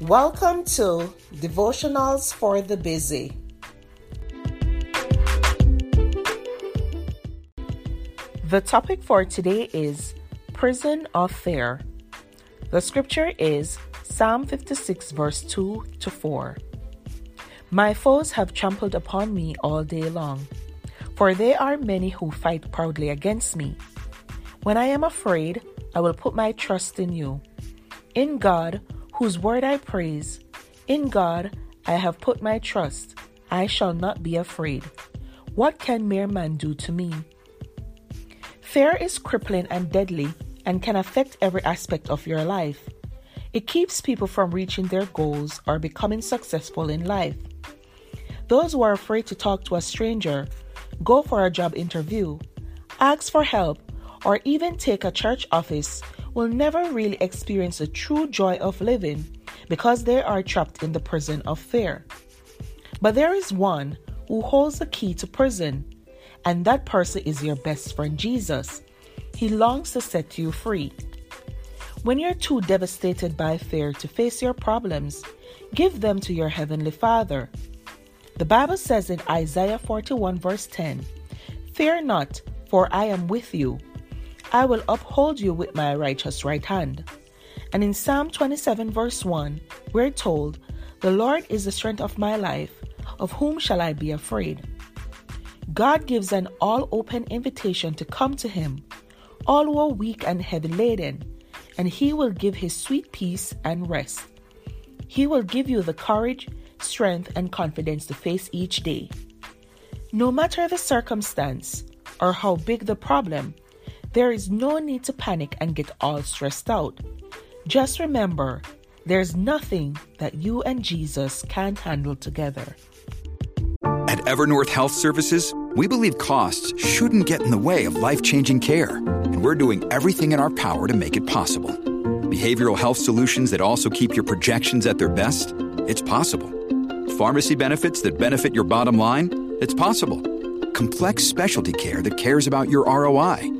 Welcome to Devotionals for the Busy. The topic for today is Prison of Fear. The scripture is Psalm 56, verse 2 to 4. My foes have trampled upon me all day long, for there are many who fight proudly against me. When I am afraid, I will put my trust in you. In God, whose word I praise, in God I have put my trust. I shall not be afraid. What can mere man do to me? Fear is crippling and deadly and can affect every aspect of your life. It keeps people from reaching their goals or becoming successful in life. Those who are afraid to talk to a stranger, go for a job interview, ask for help, or even take a church office will never really experience the true joy of living because they are trapped in the prison of fear. But there is one who holds the key to prison, and that person is your best friend Jesus. He longs to set you free. When you're too devastated by fear to face your problems, give them to your Heavenly Father. The Bible says in Isaiah 41, verse 10 Fear not, for I am with you. I will uphold you with my righteous right hand. And in Psalm 27, verse 1, we're told, The Lord is the strength of my life. Of whom shall I be afraid? God gives an all open invitation to come to Him, all who are weak and heavy laden, and He will give His sweet peace and rest. He will give you the courage, strength, and confidence to face each day. No matter the circumstance or how big the problem, there is no need to panic and get all stressed out. Just remember, there's nothing that you and Jesus can't handle together. At Evernorth Health Services, we believe costs shouldn't get in the way of life changing care, and we're doing everything in our power to make it possible. Behavioral health solutions that also keep your projections at their best? It's possible. Pharmacy benefits that benefit your bottom line? It's possible. Complex specialty care that cares about your ROI?